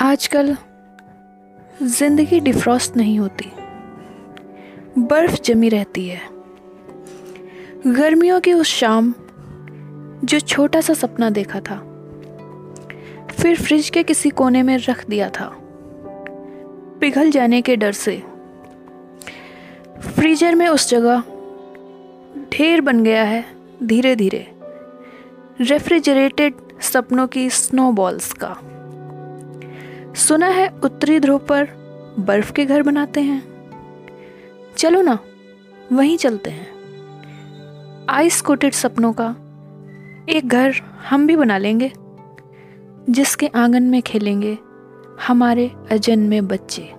आजकल ज़िंदगी डिफ्रॉस्ट नहीं होती। बर्फ़ जमी रहती है। गर्मियों की उस शाम जो छोटा सा सपना देखा था, फिर फ्रिज के किसी कोने में रख दिया था। पिघल जाने के डर से फ्रीजर में उस जगह ढेर बन गया है। धीरे धीरे रेफ्रिजरेटेड सपनों की स्नोबॉल्स का। सुना है उत्तरी ध्रुव पर बर्फ़ के घर बनाते हैं। चलो ना, वहीं चलते हैं। आइस कोटेड सपनों का एक घर हम भी बना लेंगे, जिसके आँगन में खेलेंगे हमारे अजन्मे बच्चे।